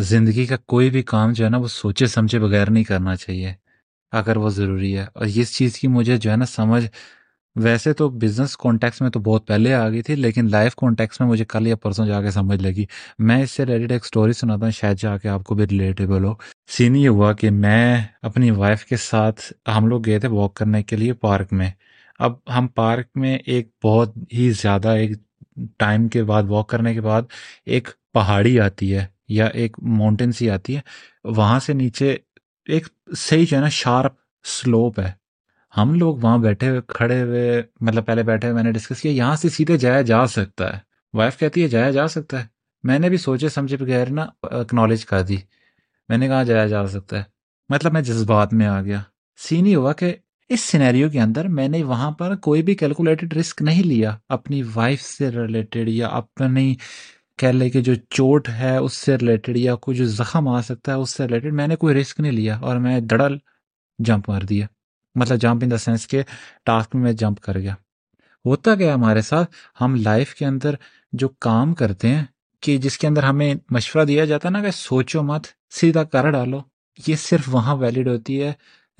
زندگی کا کوئی بھی کام جو ہے نا وہ سوچے سمجھے بغیر نہیں کرنا چاہیے، اگر وہ ضروری ہے۔ اور اس چیز کی مجھے جو ہے نا سمجھ، ویسے تو بزنس کانٹیکس میں تو بہت پہلے آ گئی تھی، لیکن لائف کانٹیکس میں مجھے کل یا پرسوں جا کے سمجھ لگی۔ میں اس سے ریلیٹڈ ایک سٹوری سناتا ہوں، شاید جا کے آپ کو بھی ریلیٹیبل ہو۔ سین یہ ہوا کہ میں اپنی وائف کے ساتھ ہم لوگ گئے تھے واک کرنے کے لیے پارک میں۔ اب ہم پارک میں ایک بہت ہی زیادہ ایک ٹائم کے بعد واک کرنے کے بعد ایک پہاڑی آتی ہے۔ یا ایک ماؤنٹین سی آتی ہے، وہاں سے نیچے ایک صحیح جو ہے نا شارپ سلوپ ہے۔ ہم لوگ وہاں بیٹھے ہوئے، کھڑے ہوئے مطلب پہلے بیٹھے ہوئے میں نے ڈسکس کیا، یہاں سے سیدھے جایا جا سکتا ہے۔ وائف کہتی ہے جایا جا سکتا ہے۔ میں نے بھی سوچے، سمجھے بغیر نا اکنالج کر دی۔ میں نے کہا جایا جا سکتا ہے۔ مطلب میں جذبات میں آ گیا۔ سین ہی ہوا کہ اس سینیریو کے اندر میں نے وہاں پر کوئی بھی کیلکولیٹڈ رسک نہیں لیا۔ اپنی وائف سے ریلیٹڈ یا اپنی کہہ لے کہ جو چوٹ ہے اس سے ریلیٹڈ یا کوئی جو زخم آ سکتا ہے اس سے ریلیٹڈ میں نے کوئی رسک نہیں لیا اور میں دڑل جمپ مار دیا۔ مطلب جمپ ان دا سینس کے ٹاسک میں میں جمپ کر گیا۔ ہوتا گیا ہمارے ساتھ؟ ہم لائف کے اندر جو کام کرتے ہیں کہ جس کے اندر ہمیں مشورہ دیا جاتا ہے نا کہ سوچو مت، سیدھا کر ڈالو۔ یہ صرف وہاں ویلڈ ہوتی ہے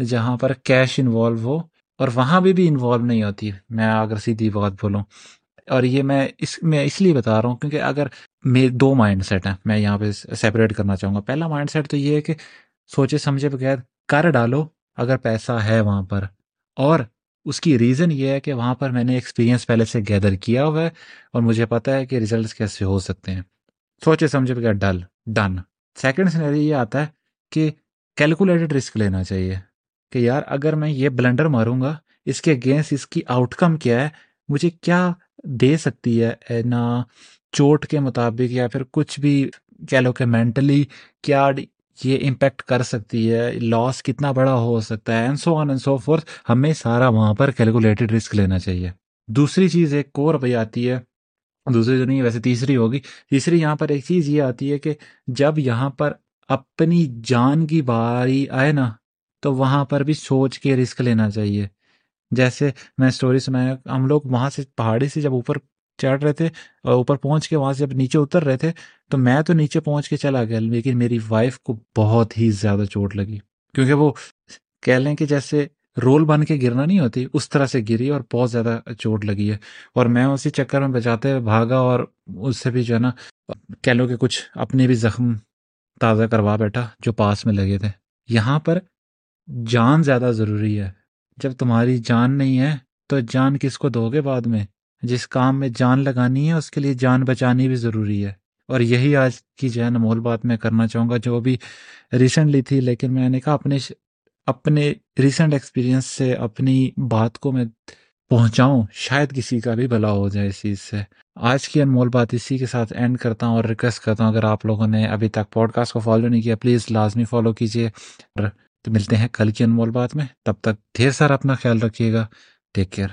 جہاں پر کیش انوالو ہو اور وہاں بھی بھی انوالو نہیں ہوتی۔ میں اگر سیدھی بات بولوں اور یہ میں اس میں اس لیے بتا رہا ہوں کیونکہ اگر میں دو مائنڈ سیٹ ہیں۔ میں یہاں پہ سیپریٹ کرنا چاہوں گا۔ پہلا مائنڈ سیٹ تو یہ ہے کہ سوچے سمجھے بغیر کر ڈالو اگر پیسہ ہے وہاں پر۔ اور اس کی ریزن یہ ہے کہ وہاں پر میں نے ایکسپیرینس پہلے سے گیدر کیا ہوا ہے اور مجھے پتا ہے کہ ریزلٹس کیسے ہو سکتے ہیں۔ سوچے سمجھے بغیر ڈل ڈن سیکنڈ سینری یہ آتا ہے کہ کیلکولیٹڈ رسک لینا چاہیے کہ یار اگر میں یہ بلنڈر ماروں گا، اس کے اگینسٹ اس کی آؤٹ کم کیا ہے؟ مجھے کیا دے سکتی ہے؟ نہ چوٹ کے مطابق یا پھر کچھ بھی کہہ لو کہ مینٹلی کیا یہ امپیکٹ کر سکتی ہے؟ لاس کتنا بڑا ہو سکتا ہے؟ And so on and so forth ہمیں سارا وہاں پر کیلکولیٹڈ رسک لینا چاہیے۔ دوسری چیز ایک اور بھائی آتی ہے۔ دوسری تو نہیں، ویسے تیسری ہوگی۔ تیسری یہاں پر ایک چیز یہ آتی ہے کہ جب یہاں پر اپنی جان کی باری آئے نا، تو وہاں پر بھی سوچ کے رسک لینا چاہیے۔ جیسے میں اسٹوری سنایا ہم لوگ وہاں سے پہاڑی سے جب اوپر چڑھ رہے تھے اور اوپر پہنچ کے وہاں سے جب نیچے اتر رہے تھے، تو میں تو نیچے پہنچ کے چلا گیا، لیکن میری وائف کو بہت ہی زیادہ چوٹ لگی۔ کیونکہ وہ کہہ لیں کہ جیسے رول بن کے گرنا نہیں ہوتی، اس طرح سے گری اور بہت زیادہ چوٹ لگی ہے۔ اور میں اسی چکر میں بچاتے ہوئے بھاگا اور اس سے بھی جو ہے نا، کہہ لو کہ کچھ اپنے بھی زخم تازہ کروا بیٹھا جو پاس میں لگے تھے۔ یہاں پر جان زیادہ ضروری ہے۔ جب تمہاری جان نہیں ہے تو جان کس کو دو گے بعد میں؟ جس کام میں جان لگانی ہے، اس کے لیے جان بچانی بھی ضروری ہے۔ اور یہی آج کی جو ہے نا مول بات میں کرنا چاہوں گا، جو بھی ریسنٹلی تھی، لیکن میں نے کہا اپنے اپنے ریسنٹ ایکسپیرینس سے اپنی بات کو میں پہنچاؤں، شاید کسی کا بھی بھلا ہو جائے اس چیز سے۔ آج کی انمول بات اسی کے ساتھ اینڈ کرتا ہوں اور ریکویسٹ کرتا ہوں، اگر آپ لوگوں نے ابھی تک پوڈ کاسٹ کو فالو نہیں کیا پلیز لازمی فالو کیجیے اور تو ملتے ہیں کل کی انمول بات میں۔ تب تک ڈھیر سارا اپنا خیال رکھیے گا۔ Take care